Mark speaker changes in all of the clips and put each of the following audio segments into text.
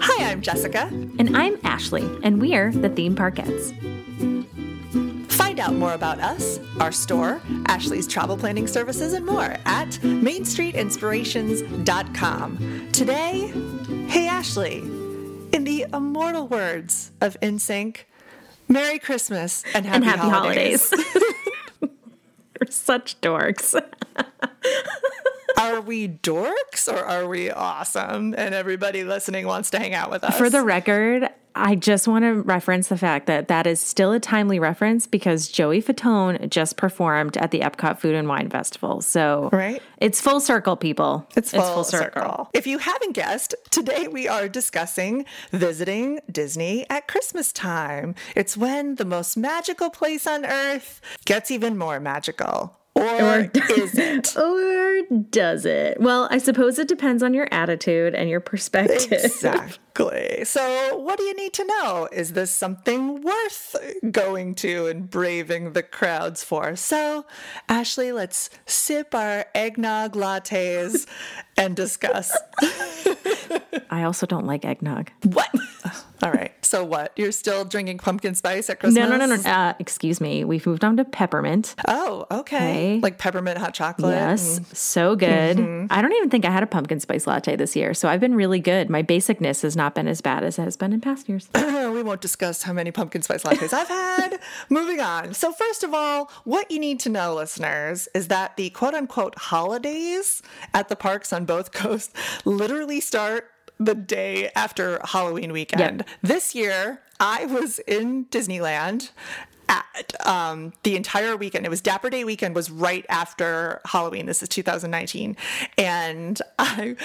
Speaker 1: Hi, I'm Jessica.
Speaker 2: And I'm Ashley, and we're the Theme Parkettes.
Speaker 1: Find out more about us, our store, Ashley's travel planning services, and more at MainStreetInspirations.com. Today, hey Ashley, in the immortal words of NSYNC, Merry Christmas and Happy,
Speaker 2: and happy
Speaker 1: holidays.
Speaker 2: holidays. We're such dorks.
Speaker 1: are we dorks or are we awesome? And everybody listening wants to hang out with us.
Speaker 2: For the record, I just want to reference the fact that that is still a timely reference because Joey Fatone just performed at the Epcot Food and Wine Festival. So
Speaker 1: Right.
Speaker 2: it's full circle, people.
Speaker 1: It's full, circle. If you haven't guessed, today we are discussing visiting Disney at Christmas time. It's when the most magical place on earth gets even more magical. Or, is it?
Speaker 2: Or does it? Well, I suppose it depends on your attitude and your perspective.
Speaker 1: Exactly. So, what do you need to know? Is this something worth going to and braving the crowds for? So, Ashley, let's sip our eggnog lattes and discuss.
Speaker 2: I also don't like eggnog.
Speaker 1: What? All right. So what? You're still drinking pumpkin spice at Christmas?
Speaker 2: No, no, no, no. Uh, excuse me. We've moved on to peppermint.
Speaker 1: Oh, okay.
Speaker 2: Okay.
Speaker 1: Like peppermint hot chocolate.
Speaker 2: Yes, so good. I don't even think I had a pumpkin spice latte this year, so I've been really good. My basicness has not been as bad as it has been in past years.
Speaker 1: we won't discuss how many pumpkin spice lattes I've had. Moving on. So, first of all, what you need to know, listeners, is that the quote unquote holidays at the parks on both coasts literally start the day after Halloween weekend. This year, I was in Disneyland at um, the entire weekend. It was Dapper Day weekend was right after Halloween. This is 2019. And I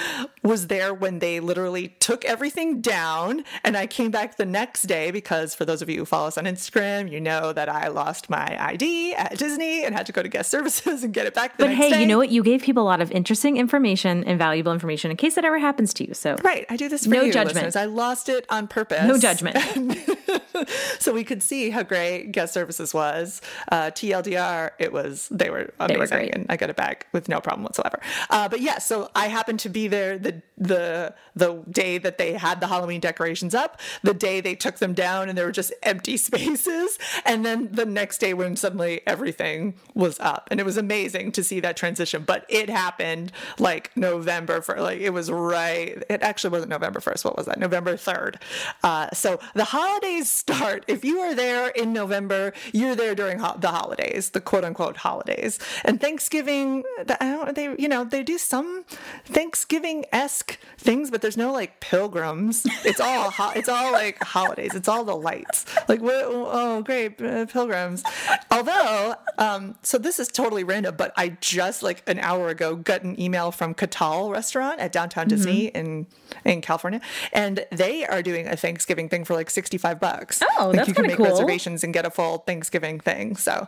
Speaker 1: was there when they literally took everything down. And I came back the next day because for those of you who follow us on Instagram, you know that I lost my ID at Disney and had to go to guest services and get it back the
Speaker 2: But hey,
Speaker 1: day.
Speaker 2: you know what? You gave people a lot of interesting information and valuable information in case that ever happens to you. So
Speaker 1: Right, I do this for
Speaker 2: No
Speaker 1: you,
Speaker 2: judgment.
Speaker 1: listeners. I lost it on purpose.
Speaker 2: no judgment.
Speaker 1: so we could see how great guest services was. Uh, TLDR, it was they were amazing,
Speaker 2: were
Speaker 1: and I got it back with no problem whatsoever. Uh, but yeah, so I happened to be there the the the day that they had the Halloween decorations up, the day they took them down, and there were just empty spaces, and then the next day when suddenly everything was up, and it was amazing to see that transition. But it happened like November for like it was right. It actually wasn't November first. What was that? November third. Uh, so the holidays start. If you are there in November, you're there during ho- the holidays, the quote unquote holidays. And Thanksgiving, the- I don't. They you know they do some Thanksgiving esque things, but there's no like pilgrims. It's all ho- it's all like holidays. It's all the lights. Like what? Oh, great uh, pilgrims. Although, um, so this is totally random, but I just like an hour ago got an email from Catal Restaurant at downtown Disney in in California, and they are doing a Thanksgiving thing for like sixty five bucks.
Speaker 2: Oh,
Speaker 1: like
Speaker 2: that's
Speaker 1: you can make
Speaker 2: cool.
Speaker 1: reservations and get a full Thanksgiving thing. So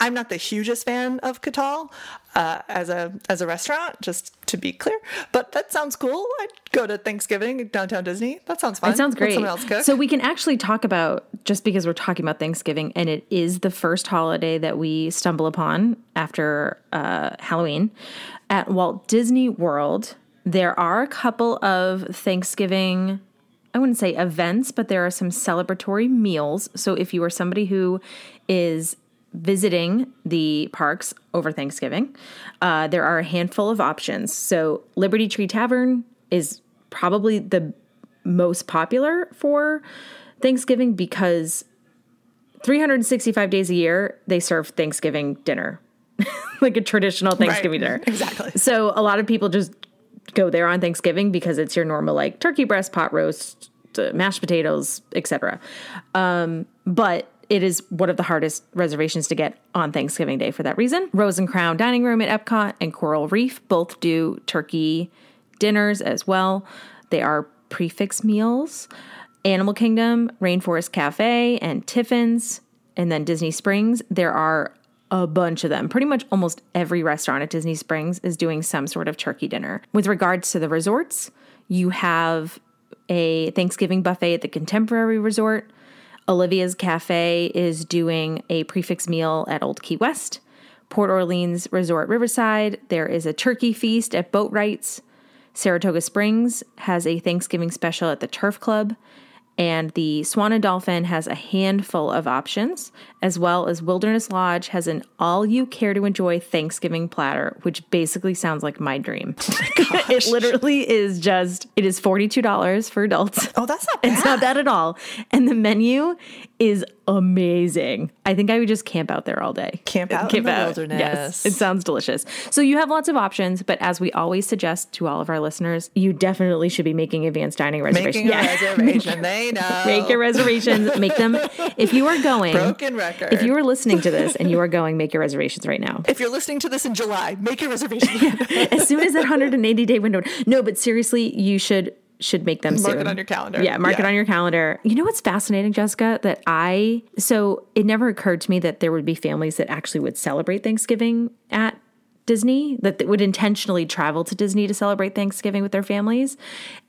Speaker 1: I'm not the hugest fan of Catal uh, as a as a restaurant, just to be clear. But that sounds cool. I'd go to Thanksgiving downtown Disney. That sounds fun.
Speaker 2: It sounds
Speaker 1: Let
Speaker 2: great.
Speaker 1: Someone else cook.
Speaker 2: So we can actually talk about just because we're talking about Thanksgiving, and it is the first holiday that we stumble upon after uh, Halloween at Walt Disney World. There are a couple of Thanksgiving. I wouldn't say events, but there are some celebratory meals. So if you are somebody who is visiting the parks over Thanksgiving, uh, there are a handful of options. So Liberty Tree Tavern is probably the most popular for Thanksgiving because 365 days a year they serve Thanksgiving dinner, like a traditional Thanksgiving dinner.
Speaker 1: Exactly.
Speaker 2: So a lot of people just go there on Thanksgiving because it's your normal like turkey breast, pot roast, uh, mashed potatoes, etc. Um, but it is one of the hardest reservations to get on Thanksgiving Day for that reason. Rose and Crown Dining Room at Epcot and Coral Reef both do turkey dinners as well. They are prix fixe meals. Animal Kingdom, Rainforest Cafe, and Tiffin's, and then Disney Springs. There are a bunch of them. Pretty much almost every restaurant at Disney Springs is doing some sort of turkey dinner. With regards to the resorts, you have a Thanksgiving buffet at the Contemporary Resort. Olivia's Cafe is doing a prix fixe meal at Old Key West. Port Orleans Resort Riverside, there is a turkey feast at Boatwright's. Saratoga Springs has a Thanksgiving special at the Turf Club. And the Swan and Dolphin has a handful of options, as well as Wilderness Lodge has an all you care to enjoy Thanksgiving platter, which basically sounds like my dream. Oh it literally is just, it is $42 for adults.
Speaker 1: Oh, that's not bad.
Speaker 2: It's not bad at all. And the menu is amazing. I think I would just camp out there all day.
Speaker 1: Camp out in the wilderness.
Speaker 2: Yes, it sounds delicious. So you have lots of options, but as we always suggest to all of our listeners, you definitely should be making advanced dining reservations.
Speaker 1: Making a reservation. They know.
Speaker 2: Make your reservations. Make them. If you are going,
Speaker 1: Broken record.
Speaker 2: if you are listening to this and you are going, make your reservations right now.
Speaker 1: If you're listening to this in July, make your reservation.
Speaker 2: As soon as that 180 day window. No, but seriously, you should should make them
Speaker 1: Mark
Speaker 2: soon.
Speaker 1: it on your calendar.
Speaker 2: Yeah, mark it on your calendar. You know what's fascinating, Jessica? That I so it never occurred to me that there would be families that actually would celebrate Thanksgiving at Disney that would intentionally travel to Disney to celebrate Thanksgiving with their families.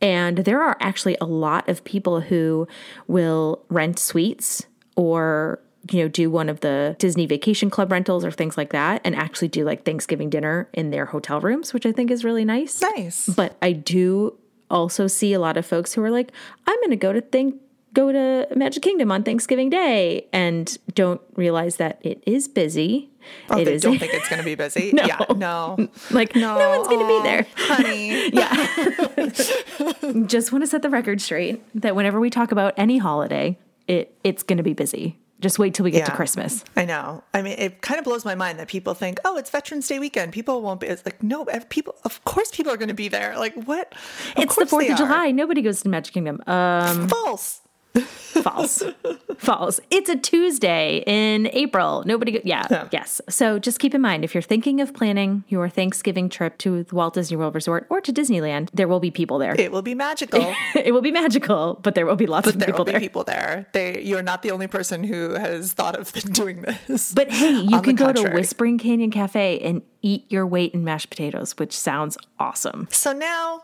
Speaker 2: And there are actually a lot of people who will rent suites or you know do one of the Disney Vacation Club rentals or things like that and actually do like Thanksgiving dinner in their hotel rooms, which I think is really nice.
Speaker 1: Nice.
Speaker 2: But I do also see a lot of folks who are like, I'm going to go to think go to Magic Kingdom on Thanksgiving Day and don't realize that it is busy.
Speaker 1: Oh,
Speaker 2: it
Speaker 1: they
Speaker 2: is
Speaker 1: don't think it's going to be busy.
Speaker 2: No.
Speaker 1: Yeah, no.
Speaker 2: like no, one's going to be there.
Speaker 1: Honey.
Speaker 2: Yeah, just want to set the record straight that whenever we talk about any holiday, it it's going to be busy. Just wait till we get to Christmas.
Speaker 1: I know. I mean, it kind of blows my mind that people think, "Oh, it's Veterans Day weekend. People won't be." It's like, no, people. Of course, people are going to be there. Like, what? Of
Speaker 2: It's the Fourth of. July. Nobody goes to Magic Kingdom. Um,
Speaker 1: False.
Speaker 2: false, false. It's a Tuesday in April. Nobody. Go- yeah,
Speaker 1: Yeah.
Speaker 2: yes. So just keep in mind if you're thinking of planning your Thanksgiving trip to the Walt Disney World Resort or to Disneyland, there will be people there.
Speaker 1: It will be magical.
Speaker 2: it will be magical, but there will be lots of
Speaker 1: there
Speaker 2: people
Speaker 1: will be
Speaker 2: there.
Speaker 1: people there. They, you're not the only person who has thought of doing this.
Speaker 2: But hey, you can go to. Whispering Canyon Cafe and eat your weight in mashed potatoes, which sounds awesome.
Speaker 1: So now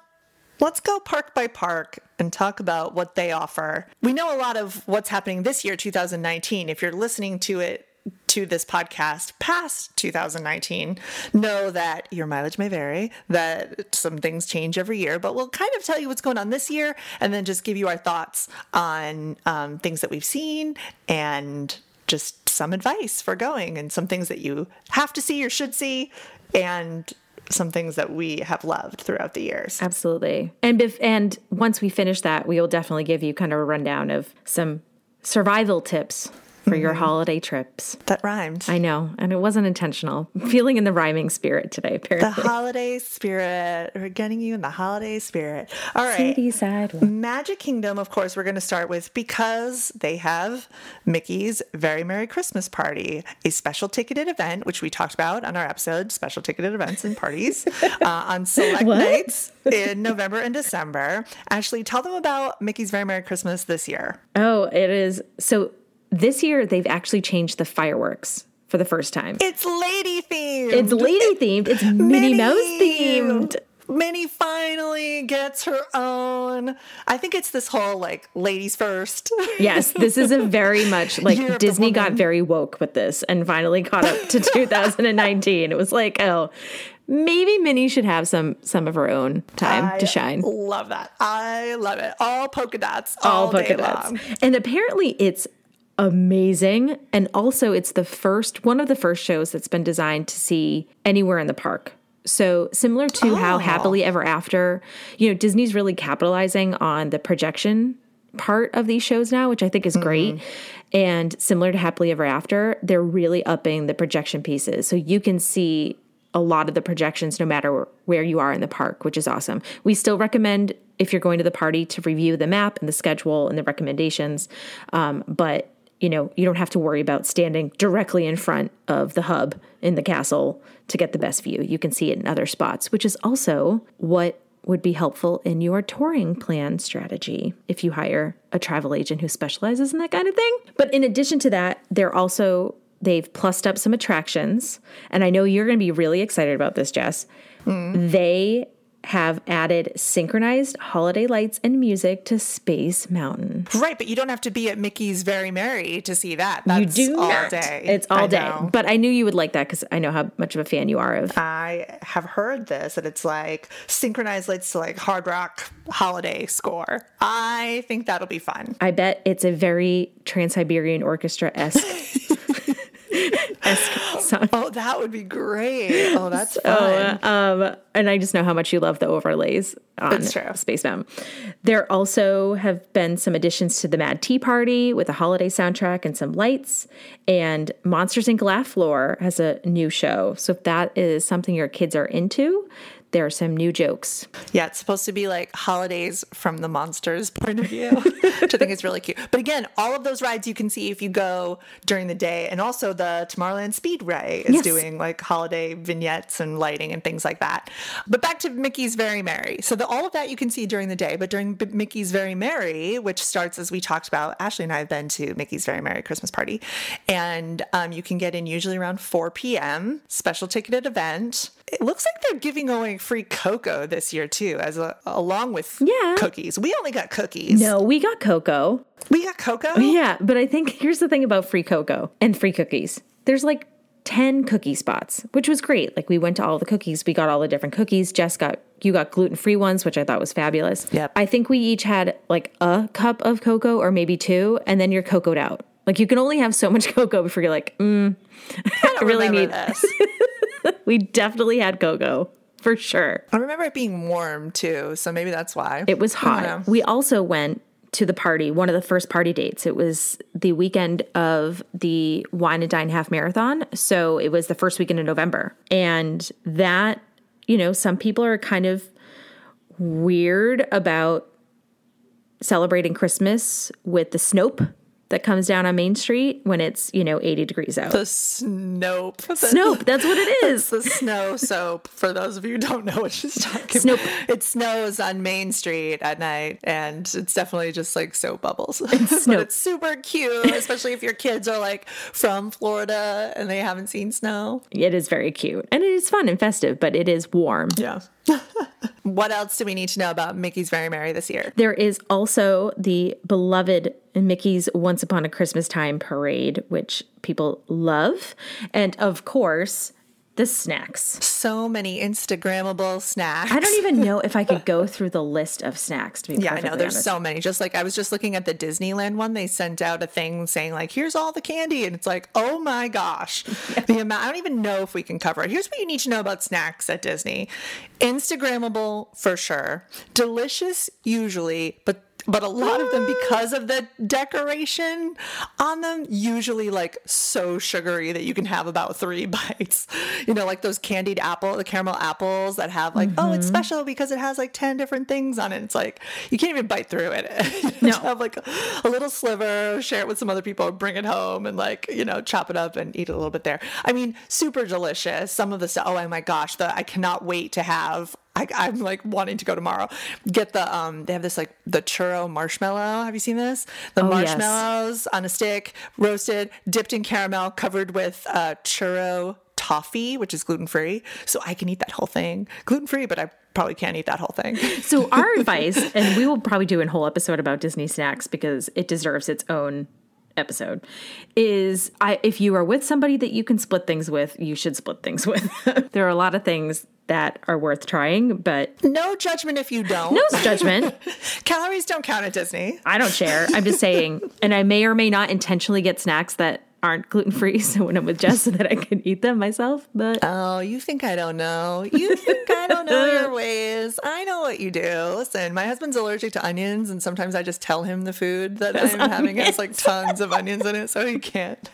Speaker 1: let's go park by park and talk about what they offer. We know a lot of what's happening this year, 2019. If you're listening to it, to this podcast past 2019, know that your mileage may vary, that some things change every year, but we'll kind of tell you what's going on this year and then just give you our thoughts on um, things that we've seen and just some advice for going and some things that you have to see or should see and some things that we have loved throughout the years.
Speaker 2: Absolutely. And and once we finish that, we will definitely give you kind of a rundown of some survival tips for your holiday trips.
Speaker 1: That rhymed.
Speaker 2: I know, and it wasn't intentional. Feeling in the rhyming spirit today, apparently.
Speaker 1: the holiday spirit. We're getting you in the holiday spirit. All right.
Speaker 2: City side.
Speaker 1: Magic Kingdom, of course, we're going to start with because they have Mickey's Very Merry Christmas Party, a special ticketed event, which we talked about on our episode, special ticketed events and parties uh, on select
Speaker 2: What?
Speaker 1: nights in November and December. Ashley, tell them about Mickey's Very Merry Christmas this year.
Speaker 2: Oh, it is. So this year they've actually changed the fireworks for the first time.
Speaker 1: It's lady themed.
Speaker 2: It's lady themed. It's Minnie Mouse themed.
Speaker 1: Minnie finally gets her own. I think it's this whole like ladies first.
Speaker 2: Yes, this is a very much like
Speaker 1: the
Speaker 2: Disney got very woke with this and finally caught up to 2019. It was like, oh, maybe Minnie should have some some of her own time
Speaker 1: I
Speaker 2: to shine.
Speaker 1: Love that. I love it. All polka dots. All,
Speaker 2: All
Speaker 1: day
Speaker 2: polka dots.
Speaker 1: long.
Speaker 2: And apparently it's amazing. And also it's the first one of the first shows that's been designed to see anywhere in the park. So similar to how
Speaker 1: Oh.
Speaker 2: Happily Ever After, you know, Disney's really capitalizing on the projection part of these shows now, which I think is great. And similar to Happily Ever After, they're really upping the projection pieces. So you can see a lot of the projections no matter where you are in the park, which is awesome. We still recommend if you're going to the party to review the map and the schedule and the recommendations. Um, but you know, you don't have to worry about standing directly in front of the hub in the castle to get the best view. You can see it in other spots, which is also what would be helpful in your touring plan strategy if you hire a travel agent who specializes in that kind of thing. But in addition to that, they're also they've plussed up some attractions, and I know you're going to be really excited about this, Jess. Hmm. They have added synchronized holiday lights and music to Space Mountain.
Speaker 1: Right, but you don't have to be at Mickey's Very Merry to see that. That's
Speaker 2: you do
Speaker 1: all
Speaker 2: not.
Speaker 1: day.
Speaker 2: It's all
Speaker 1: I
Speaker 2: day.
Speaker 1: know.
Speaker 2: But I knew you would like that because I know how much of a fan you are of.
Speaker 1: I have heard this that it's like synchronized lights to like hard rock holiday score. I think that'll be fun.
Speaker 2: I bet it's a very Trans Siberian Orchestra esque esque song.
Speaker 1: Oh, that would be great. Oh, that's fun.
Speaker 2: Um, and I just know how much you love the overlays on Space Mountain. There also have been some additions to the Mad Tea Party with a holiday soundtrack and some lights. And Monsters Inc. Laugh Floor has a new show. So if that is something your kids are into, there are some new jokes.
Speaker 1: Yeah, it's supposed to be like holidays from the monsters' point of view, which I think is really cute. But again, all of those rides you can see if you go during the day. And also the Tomorrowland Speedway is
Speaker 2: Yes.
Speaker 1: doing like holiday vignettes and lighting and things like that. But back to Mickey's Very Merry. So the, all of that you can see during the day. But during B- Mickey's Very Merry, which starts as we talked about, Ashley and I have been to Mickey's Very Merry Christmas Party. And um, you can get in usually around 4 p.m., special ticketed event. It looks like they're giving away free cocoa this year too, as a, along with
Speaker 2: Yeah.
Speaker 1: cookies. We only got cookies.
Speaker 2: No, we got cocoa.
Speaker 1: we got cocoa.
Speaker 2: Yeah, but I think here's the thing about free cocoa and free cookies. There's like 10 cookie spots, which was great. Like we went to all the cookies, we got all the different cookies. Jess got you got gluten-free ones, which I thought was fabulous.
Speaker 1: Yep.
Speaker 2: I think we each had like a cup of cocoa or maybe two, and then you're cocoed out. Like you can only have so much cocoa before you're like, mm,
Speaker 1: I don't
Speaker 2: really need-
Speaker 1: this.
Speaker 2: We definitely had cocoa for sure.
Speaker 1: I remember it being warm too, so maybe that's why
Speaker 2: It was hot. We also went to the party, one of the first party dates. It was the weekend of the Wine and Dine Half Marathon. So it was the first weekend in November. And that, you know, some people are kind of weird about celebrating Christmas with the Snope that comes down on Main Street when it's, you know, 80 degrees out.
Speaker 1: The Snope. The-
Speaker 2: Snope, that's what it is.
Speaker 1: the snow soap. For those of you who don't know what she's talking
Speaker 2: Snope.
Speaker 1: about, it snows on Main Street at night, and it's definitely just like soap bubbles. but it's super cute, especially if your kids are like from Florida and they haven't seen snow.
Speaker 2: It is very cute and it is fun and festive, but it is warm.
Speaker 1: Yeah. what else do we need to know about Mickey's Very Merry this year?
Speaker 2: There is also the beloved Mickey's Once Upon a Christmas Time parade, which people love. And of course, the snacks.
Speaker 1: So many Instagrammable snacks.
Speaker 2: I don't even know if I could go through the list of snacks to be
Speaker 1: Yeah, I know. There's
Speaker 2: honest.
Speaker 1: so many. Just like I was just looking at the Disneyland one, they sent out a thing saying like, "Here's all the candy," and it's like, "Oh my gosh!" The amount. I don't even know if we can cover it. Here's what you need to know about snacks at Disney: Instagrammable for sure, delicious usually, but but a lot of them ah. because of the decoration on them usually like so sugary that you can have about three bites. You know like those candied apple the caramel apples that have like oh it's mm-hmm. special because it has like 10 different things on it. It's like you can't even bite through it. You
Speaker 2: No.
Speaker 1: have like a little sliver share it with some other people bring it home and like you know chop it up and eat it a little bit there. I mean super delicious. Some of the stuff oh my gosh the i cannot wait to have I, I'm like wanting to go tomorrow. Get the um. They have this like the churro marshmallow. Have you seen this? The
Speaker 2: Oh, yes.
Speaker 1: marshmallows on a stick, roasted, dipped in caramel, covered with uh, churro toffee, which is gluten free. So I can eat that whole thing. Gluten free, but I probably can't eat that whole thing.
Speaker 2: So our advice, and we will probably do a whole episode about Disney snacks because it deserves its own episode is I if you are with somebody that you can split things with, you should split things with. there are a lot of things that are worth trying, but
Speaker 1: No judgment if you don't.
Speaker 2: no judgment.
Speaker 1: Calories don't count at Disney.
Speaker 2: I don't share. I'm just saying, and I may or may not intentionally get snacks that aren't gluten free. So when I'm with Jess, so that I can eat them myself. But
Speaker 1: Oh, you think I don't know? You think I don't know your ways? I know what you do. Listen, my husband's allergic to onions, and sometimes I just tell him the food that I'm having has like tons of onions in it, so he can't.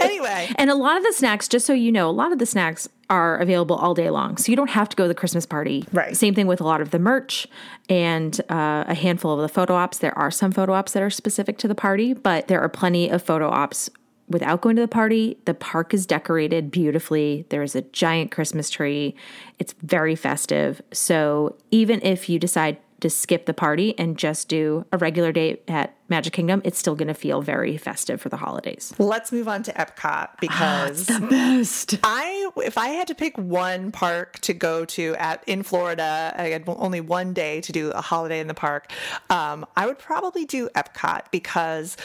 Speaker 1: anyway,
Speaker 2: and a lot of the snacks, just so you know, a lot of the snacks are available all day long. So you don't have to go to the Christmas party.
Speaker 1: Right.
Speaker 2: Same thing with a lot of the merch and uh, a handful of the photo ops. There are some photo ops that are specific to the party, but there are plenty of photo ops without going to the party. The park is decorated beautifully. There is a giant Christmas tree. It's very festive. So even if you decide to skip the party and just do a regular day at Magic Kingdom, it's still going to feel very festive for the holidays.
Speaker 1: Let's move on to Epcot because
Speaker 2: the best.
Speaker 1: I if I had to pick one park to go to at in Florida, I had only one day to do a holiday in the park. Um, I would probably do Epcot because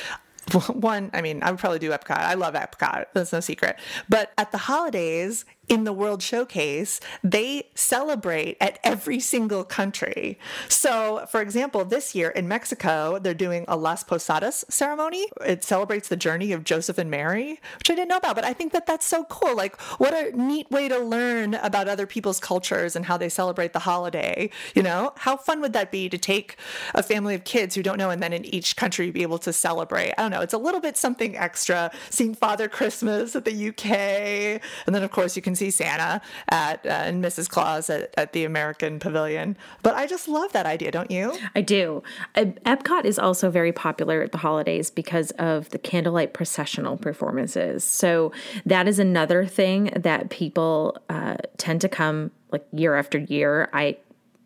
Speaker 1: one, I mean, I would probably do Epcot. I love Epcot. That's no secret. But at the holidays, in the World Showcase, they celebrate at every single country. So, for example, this year in Mexico, they're doing a Las Posadas ceremony. It celebrates the journey of Joseph and Mary, which I didn't know about, but I think that that's so cool. Like, what a neat way to learn about other people's cultures and how they celebrate the holiday. You know, how fun would that be to take a family of kids who don't know and then in each country be able to celebrate? I don't know. It's a little bit something extra. Seeing Father Christmas at the UK. And then, of course, you can see Santa at uh, and Mrs. Claus at, at the American Pavilion. But I just love that idea, don't you?
Speaker 2: I do. Epcot is also very popular at the holidays because of the candlelight processional performances. So that is another thing that people uh, tend to come like year after year. I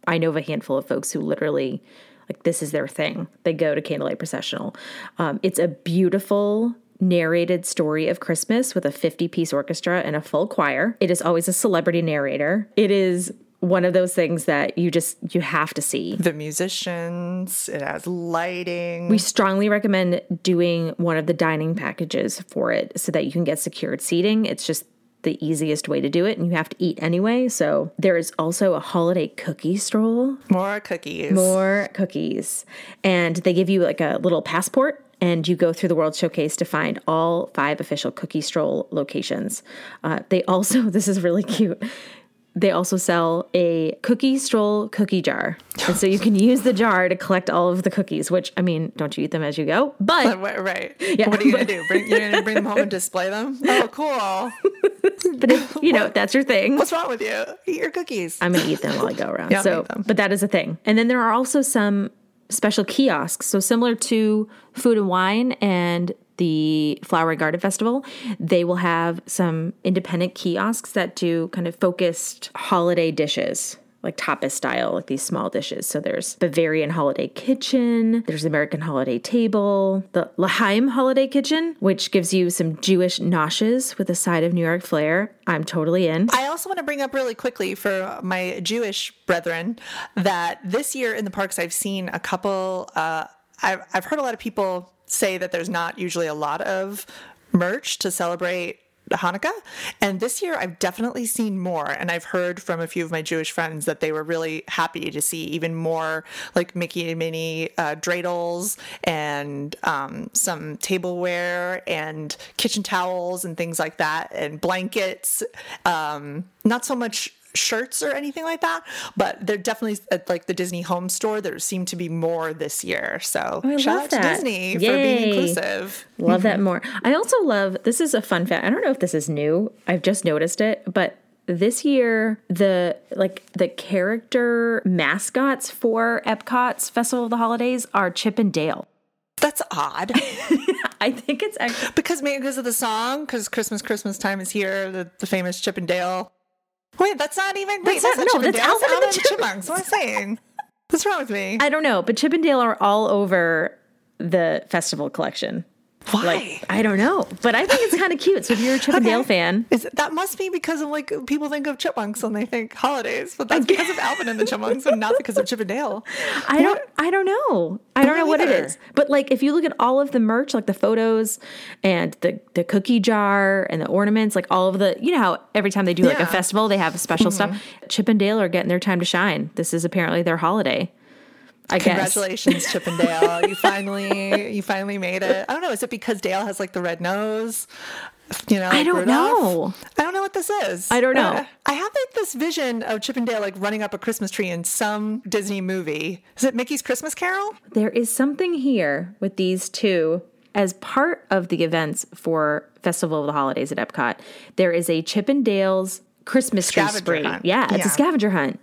Speaker 2: I know of a handful of folks who literally like this is their thing. They go to candlelight processional. Um, it's a beautiful narrated story of Christmas with a 50 piece orchestra and a full choir. It is always a celebrity narrator. It is one of those things that you just you have to see.
Speaker 1: The musicians, it has lighting.
Speaker 2: We strongly recommend doing one of the dining packages for it so that you can get secured seating. It's just the easiest way to do it and you have to eat anyway. So there is also a holiday cookie stroll.
Speaker 1: More cookies.
Speaker 2: More cookies. And they give you like a little passport and you go through the World Showcase to find all five official Cookie Stroll locations. Uh, they also, this is really cute. They also sell a cookie stroll cookie jar. And so you can use the jar to collect all of the cookies, which, I mean, don't you eat them as you go? But.
Speaker 1: right. Yeah, what are you going to do? Bring, you're going to bring them home and display them? Oh, cool.
Speaker 2: but if, you know, that's your thing.
Speaker 1: What's wrong with you? Eat your cookies.
Speaker 2: I'm going to eat them while I go around. Yeah, so, but that is a thing. And then there are also some special kiosks. So similar to Food and Wine and the Flower and Garden Festival, they will have some independent kiosks that do kind of focused holiday dishes like tapas style, like these small dishes. So there's Bavarian Holiday Kitchen, there's American Holiday Table, the L'Chaim Holiday Kitchen, which gives you some Jewish noshes with a side of New York flair. I'm totally in.
Speaker 1: I also want to bring up really quickly for my Jewish brethren that this year in the parks, I've seen a couple, uh, I've, I've heard a lot of people say that there's not usually a lot of merch to celebrate Hanukkah. And this year, I've definitely seen more. And I've heard from a few of my Jewish friends that they were really happy to see even more like Mickey and Minnie uh, dreidels and um, some tableware and kitchen towels and things like that, and blankets. Um, not so much shirts or anything like that, but they're definitely at like the Disney home store. There seem to be more this year. So
Speaker 2: oh,
Speaker 1: shout out
Speaker 2: that.
Speaker 1: to Disney Yay. for being inclusive.
Speaker 2: Love that more. I also love this is a fun fact. I don't know if this is new. I've just noticed it, but this year the like the character mascots for Epcot's Festival of the Holidays are Chip and Dale.
Speaker 1: That's odd.
Speaker 2: I think it's actually
Speaker 1: because maybe because of the song, because Christmas, Christmas time is here, the, the famous Chip and Dale Wait, that's not even. Wait, that's, that's not, no, that's Alvin, and the Chipmunks. What am I saying? What's wrong with me?
Speaker 2: I don't know, but Chip and Dale are all over the festival collection.
Speaker 1: Why?
Speaker 2: Like, I don't know, but I think it's kind of cute. So if you're a Chip and Dale fan,
Speaker 1: Is, that must be because of like people think of chipmunks when they think holidays, but that's because of Alvin and the Chipmunks and not because of Chip and Dale.
Speaker 2: I don't, I don't know. I don't know what it is. But like, if you look at all of the merch, like the photos and the the cookie jar and the ornaments, like all of the, you know how every time they do like a festival, they have special mm-hmm. stuff. Chip and Dale are getting their time to shine. This is apparently their holiday. I
Speaker 1: Congratulations,
Speaker 2: guess.
Speaker 1: Chip and Dale. You finally you finally made it. I don't know. Is it because Dale has like the red nose? You know,
Speaker 2: I don't
Speaker 1: Rudolph?
Speaker 2: know.
Speaker 1: I don't know what this is.
Speaker 2: I don't know.
Speaker 1: Uh, I have like this vision of Chip and Dale like running up a Christmas tree in some Disney movie. Is it Mickey's Christmas Carol?
Speaker 2: There is something here with these two. As part of the events for Festival of the Holidays at Epcot, there is a Chip and Dale's Christmas tree
Speaker 1: Scavenger
Speaker 2: spree.
Speaker 1: hunt.
Speaker 2: Yeah, it's
Speaker 1: Yeah.
Speaker 2: a scavenger hunt.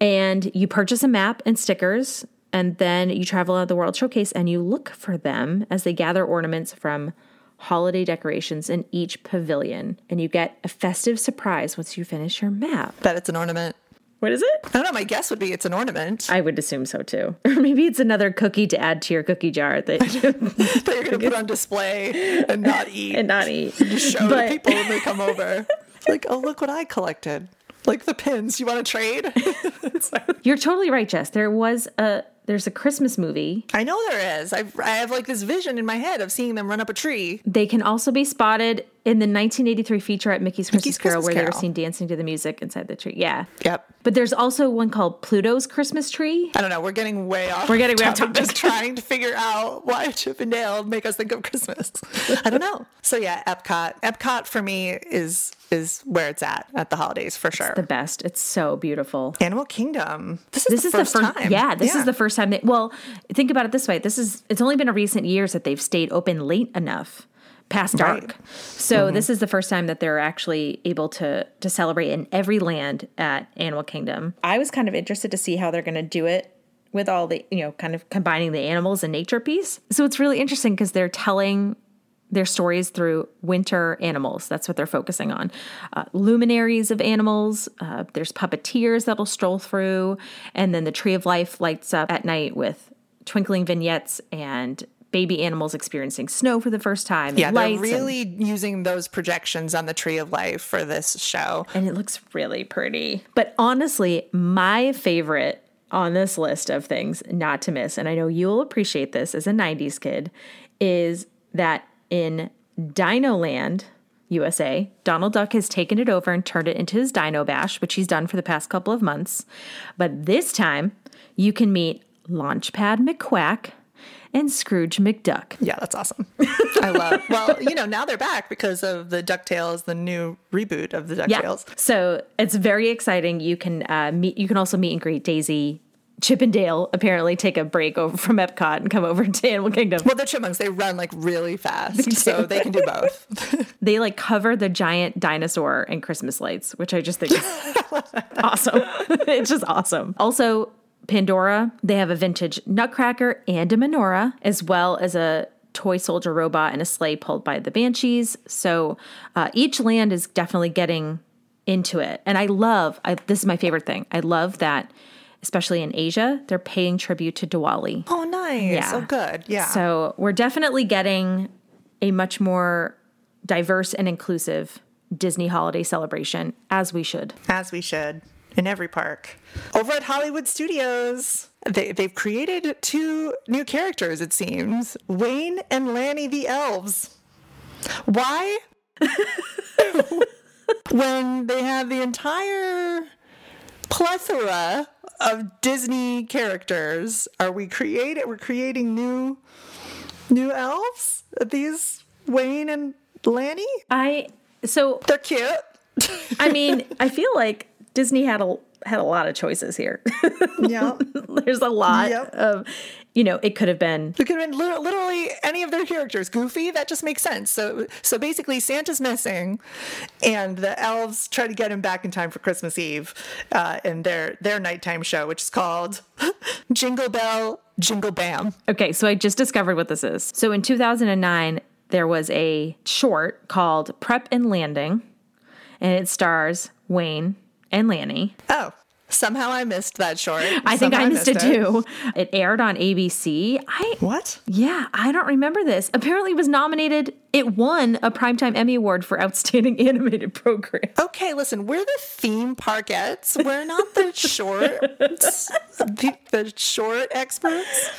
Speaker 2: And you purchase a map and stickers, and then you travel out the World Showcase and you look for them as they gather ornaments from holiday decorations in each pavilion. And you get a festive surprise once you finish your map.
Speaker 1: Bet it's an ornament.
Speaker 2: What is it?
Speaker 1: I don't know. My guess would be it's an ornament
Speaker 2: I would assume so too. Or maybe it's another cookie to add to your cookie jar that
Speaker 1: that you're going to put on display and not eat.
Speaker 2: and not eat.
Speaker 1: show
Speaker 2: But-
Speaker 1: to people when they come over. like, oh, look what I collected. Like the pins. You want to trade?
Speaker 2: You're totally right, Jess. There was a there's a Christmas movie.
Speaker 1: I know there is. I've, I have like this vision in my head of seeing them run up a tree.
Speaker 2: They can also be spotted in the 1983 feature at Mickey's Christmas,
Speaker 1: Mickey's
Speaker 2: Carol,
Speaker 1: Christmas
Speaker 2: where they were seen dancing to the music inside the tree. Yeah,
Speaker 1: Yep.
Speaker 2: but there's also one called Pluto's Christmas Tree.
Speaker 1: I don't know. We're getting way off.
Speaker 2: We're getting way off
Speaker 1: topic. Just trying to figure out why Chip and Dale make us think of Christmas. I don't know. So yeah, Epcot. Epcot for me is is where it's at at the holidays for sure.
Speaker 2: The best. It's so beautiful.
Speaker 1: Animal Kingdom. This is
Speaker 2: This
Speaker 1: the
Speaker 2: is
Speaker 1: first
Speaker 2: the first
Speaker 1: time.
Speaker 2: Yeah, this is the first time they well, think about it this way. This is it's only been a recent years that they've stayed open late enough past dark.
Speaker 1: Right.
Speaker 2: So mm-hmm. this is the first time that they're actually able to to celebrate in every land at Animal Kingdom. I was kind of interested to see how they're going to do it with all the, you know, kind of combining the animals and nature piece. So it's really interesting because they're telling their stories through winter animals. That's what they're focusing on. Uh, luminaries of animals. Uh, there's puppeteers that'll stroll through, and then the Tree of Life lights up at night with twinkling vignettes and baby animals experiencing snow for the first time.
Speaker 1: Yeah, they're
Speaker 2: and-
Speaker 1: really using those projections on the Tree of Life for this show.
Speaker 2: and it looks really pretty. But honestly, my favorite on this list of things not to miss, and I know you'll appreciate this as a 90s kid, is that in Dino Land, USA, Donald Duck has taken it over and turned it into his Dino Bash, which he's done for the past couple of months. But this time, you can meet Launchpad McQuack and Scrooge McDuck.
Speaker 1: Yeah, that's awesome. I love. Well, you know, now they're back because of the Ducktales, the new reboot of the Ducktales. Yeah.
Speaker 2: So it's very exciting. You can uh, meet. You can also meet and greet Daisy. Chip and Dale apparently take a break over from Epcot and come over to Animal Kingdom.
Speaker 1: Well, they're chipmunks. They run like really fast, so they can do both.
Speaker 2: They like cover the giant dinosaur in Christmas lights, which I just think is awesome. it's just awesome. Also, Pandora, they have a vintage Nutcracker and a menorah, as well as a toy soldier robot and a sleigh pulled by the Banshees. So uh, each land is definitely getting into it. And I love, I, this is my favorite thing. I love that, especially in Asia, they're paying tribute to Diwali.
Speaker 1: Oh, nice.
Speaker 2: Yeah.
Speaker 1: Oh, good. Yeah.
Speaker 2: So we're definitely getting a much more diverse and inclusive Disney holiday celebration, as we should.
Speaker 1: as we should in every park. Over at Hollywood Studios, they, they've created two new characters, it seems Wayne and Lanny the Elves. Why? when they have the entire plethora of Disney characters, are we creating we're creating new new elves? These Wayne and Lanny?
Speaker 2: I so
Speaker 1: They're cute.
Speaker 2: I mean, I feel like Disney had a had a lot of choices here.
Speaker 1: Yeah.
Speaker 2: There's a lot
Speaker 1: Yep.
Speaker 2: of, you know, it could have been
Speaker 1: It could have been lit- literally any of their characters. Goofy, that just makes sense. So, so basically, Santa's missing, and the elves try to get him back in time for Christmas Eve uh, in their their nighttime show, which is called Jingle Bell Jingle Bam.
Speaker 2: Okay, so I just discovered what this is. So in 2009, there was a short called Prep and Landing, and it stars Wayne and Lanny.
Speaker 1: Oh, somehow I missed that short.
Speaker 2: I think
Speaker 1: Somehow
Speaker 2: I missed it too. It aired on ABC. I
Speaker 1: What?
Speaker 2: yeah, I don't remember this. Apparently, it was nominated. It won a primetime Emmy award for outstanding animated program.
Speaker 1: Okay, listen, we're the theme parkettes. We're not the short, the, the short experts.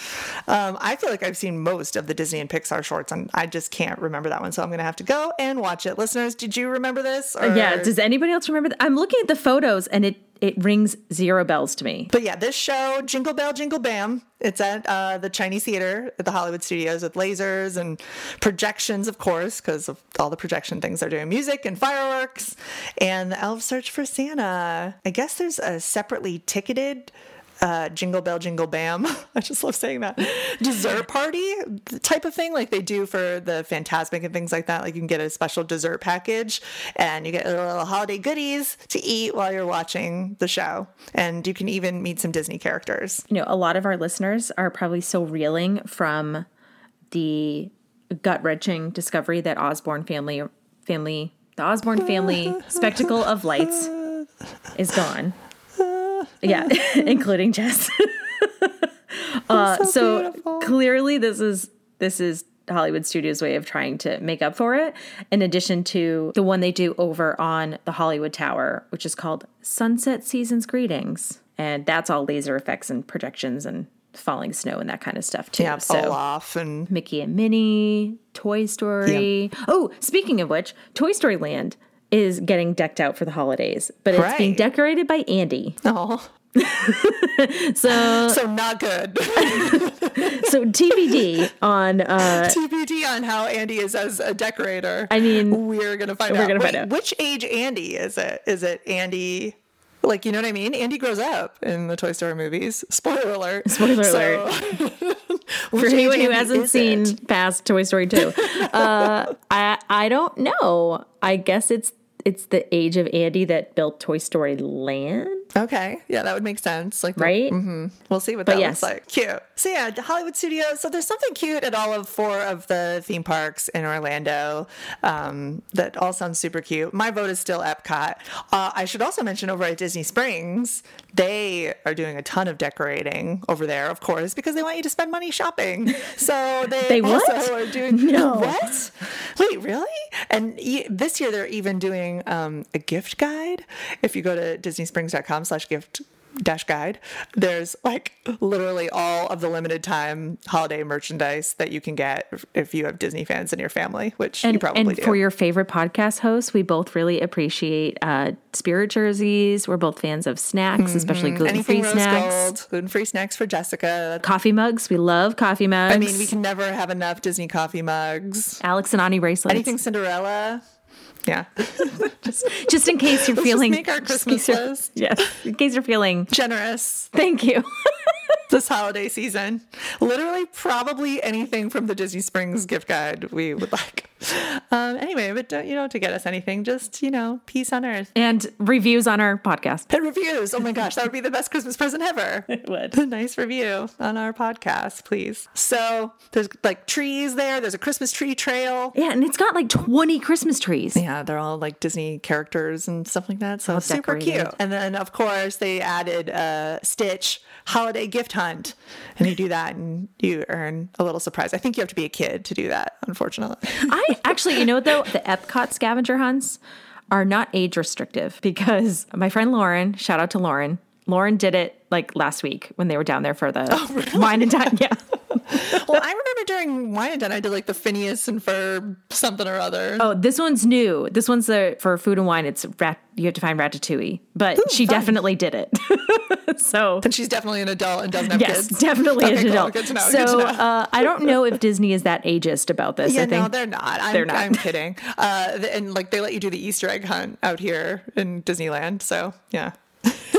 Speaker 1: Um, I feel like I've seen most of the Disney and Pixar shorts, and I just can't remember that one. So I'm going to have to go and watch it. Listeners, did you remember this? Or-
Speaker 2: Yeah. Does anybody else remember? That? I'm looking at the photos, and it it rings zero bells to me.
Speaker 1: But yeah, this show, Jingle Bell, Jingle Bam, it's at uh, the Chinese Theater at the Hollywood Studios with lasers and projections, of course, because of all the projection things they're doing, music and fireworks, and the elves search for Santa. I guess there's a separately ticketed uh, Jingle Bell, Jingle Bam. I just love saying that. Dessert party type of thing, like they do for the Fantasmic and things like that. Like you can get a special dessert package and you get little holiday goodies to eat while you're watching the show. And you can even meet some Disney characters.
Speaker 2: You know, a lot of our listeners are probably still reeling from the gut wrenching discovery that Osborne family family the Osborne family spectacle of lights is gone. Yeah, including Jess. uh,
Speaker 1: so
Speaker 2: so clearly, this is this is Hollywood Studios' way of trying to make up for it. In addition to the one they do over on the Hollywood Tower, which is called Sunset Seasons Greetings, and that's all laser effects and projections and falling snow and that kind of stuff too.
Speaker 1: Yeah,
Speaker 2: so
Speaker 1: Olaf and
Speaker 2: Mickey and Minnie, Toy Story. Oh, speaking of which, Toy Story Land is getting decked out for the holidays, but it's being decorated by Andy.
Speaker 1: oh,
Speaker 2: So
Speaker 1: so not good.
Speaker 2: so TBD on uh
Speaker 1: TBD on how Andy is as a decorator.
Speaker 2: I mean,
Speaker 1: we're gonna find
Speaker 2: we're
Speaker 1: out.
Speaker 2: gonna
Speaker 1: Wait,
Speaker 2: find out.
Speaker 1: Which age Andy is it? Is it Andy? Like you know what I mean? Andy grows up in the Toy Story movies. Spoiler alert.
Speaker 2: Spoiler
Speaker 1: So-
Speaker 2: for anyone
Speaker 1: age
Speaker 2: who hasn't seen
Speaker 1: it?
Speaker 2: past Toy Story 2. Uh I I don't know. I guess it's it's the age of Andy that built Toy Story Land,
Speaker 1: Okay, yeah, that would make sense. Like, the-
Speaker 2: right?
Speaker 1: we'll see what that
Speaker 2: yes.
Speaker 1: looks like. Cute. So yeah, Hollywood Studios. So there's something cute at all of four of the theme parks in Orlando. Um, that all sounds super cute. My vote is still Epcot. Uh, I should also mention over at Disney Springs, they are doing a ton of decorating over there, of course, because they want you to spend money shopping. So they,
Speaker 2: They what?
Speaker 1: also are doing
Speaker 2: No.
Speaker 1: what? Wait, really? And e- this year they're even doing um, a gift guide. If you go to disneysprings.com slash gift dash guide, there's like literally all of the limited time holiday merchandise that you can get if- you have Disney fans in your family, which you
Speaker 2: And,
Speaker 1: probably
Speaker 2: and
Speaker 1: do.
Speaker 2: for your favorite podcast hosts, we both really appreciate uh, spirit jerseys. We're both fans of snacks, especially gluten free
Speaker 1: Mm-hmm. Anything rose
Speaker 2: snacks.
Speaker 1: gluten-free snacks for Jessica.
Speaker 2: Coffee mugs. We love coffee mugs.
Speaker 1: I mean, we can never have enough Disney coffee mugs.
Speaker 2: Alex and Ani bracelets.
Speaker 1: Anything Cinderella. Yeah.
Speaker 2: just just in case you're feeling
Speaker 1: just make our Christmas
Speaker 2: in case you're-
Speaker 1: list.
Speaker 2: Yes, in case you're feeling.
Speaker 1: Generous.
Speaker 2: Thank you.
Speaker 1: this holiday season. Literally, probably anything from the Disney Springs gift guide we would like. Um, anyway, but don't, you don't have to get us anything. Just you know, peace on earth
Speaker 2: and reviews on our podcast.
Speaker 1: and reviews. Oh my gosh, that would be the best Christmas present ever.
Speaker 2: It would.
Speaker 1: A nice review on our podcast, please. So there's like trees there. There's a Christmas tree trail.
Speaker 2: Yeah, and it's got like 20 Christmas trees.
Speaker 1: Yeah, they're all like Disney characters and stuff like that. So super
Speaker 2: decorated.
Speaker 1: cute. And then, of course, they added uh, Stitch holiday gift hunt. And you do that and you earn a little surprise. I think you have to be a kid to do that, unfortunately.
Speaker 2: I actually, you know what though? The Epcot scavenger hunts are not age restrictive because my friend Lauren, shout out to Lauren. Lauren did it like last week when they were down there for the wine and dine. Yeah.
Speaker 1: well, I remember during Wine and Dine, I did like the Phineas and Ferb something or other.
Speaker 2: Oh, this one's new. This one's the for food and wine. It's rat. You have to find Ratatouille, but she
Speaker 1: fun.
Speaker 2: definitely did it. so
Speaker 1: And she's definitely an adult and doesn't have
Speaker 2: yes,
Speaker 1: kids.
Speaker 2: definitely
Speaker 1: Okay,
Speaker 2: an
Speaker 1: cool.
Speaker 2: adult.
Speaker 1: Good to know.
Speaker 2: So
Speaker 1: Good to know.
Speaker 2: Uh, I don't know if Disney is that ageist about this.
Speaker 1: Yeah,
Speaker 2: I think
Speaker 1: no, they're not. I'm,
Speaker 2: they're not.
Speaker 1: I'm kidding. Uh, and like they let you do the Easter egg hunt out here in Disneyland. So yeah.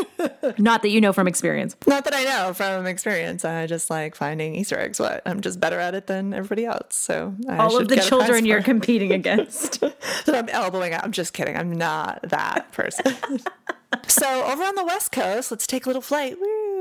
Speaker 2: not that you know from experience.
Speaker 1: Not that I know from experience. I just like finding Easter eggs. What I'm just better at it than everybody else. So I
Speaker 2: All
Speaker 1: should
Speaker 2: of the children you're competing against.
Speaker 1: that I'm elbowing out. I'm just kidding. I'm not that person. so over on the West Coast, let's take a little flight.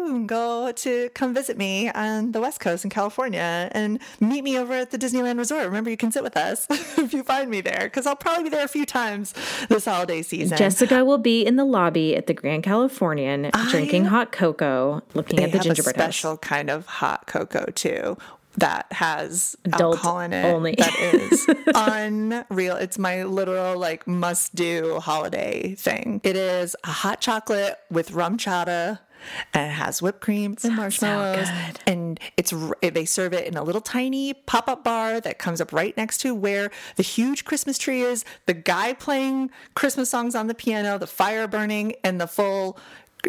Speaker 1: And go to come visit me on the West Coast in California and meet me over at the Disneyland Resort. Remember, you can sit with us if you find me there because I'll probably be there a few times this holiday season.
Speaker 2: Jessica will be in the lobby at the Grand Californian drinking hot cocoa, looking at the
Speaker 1: have
Speaker 2: gingerbread
Speaker 1: a
Speaker 2: house.
Speaker 1: special kind of hot cocoa too that has
Speaker 2: Adult
Speaker 1: alcohol in it
Speaker 2: only.
Speaker 1: that is unreal it's my literal like must do holiday thing it is a hot chocolate with RumChata and it has whipped cream and marshmallows.
Speaker 2: good.
Speaker 1: and it's they serve it in a little tiny pop-up bar that comes up right next to where the huge christmas tree is the guy playing christmas songs on the piano the fire burning and the full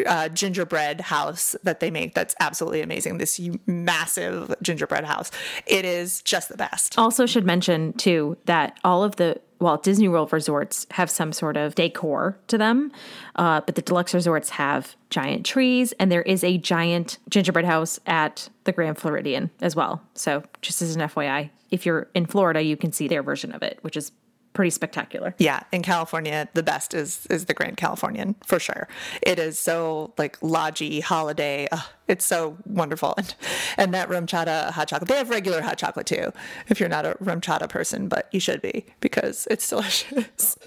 Speaker 1: uh, gingerbread house that they make that's absolutely amazing. This massive gingerbread house. It is just the best.
Speaker 2: Also, should mention too that all of the Walt Disney World resorts have some sort of decor to them, uh, but the deluxe resorts have giant trees, and there is a giant gingerbread house at the Grand Floridian as well. So, just as an FYI, if you're in Florida, you can see their version of it, which is pretty spectacular.
Speaker 1: yeah in california the best is is the grand californian for sure it is so like lodgy holiday Ugh, It's so wonderful. And, and that RumChata hot chocolate, they have regular hot chocolate too, if you're not a RumChata person, but you should be because it's delicious.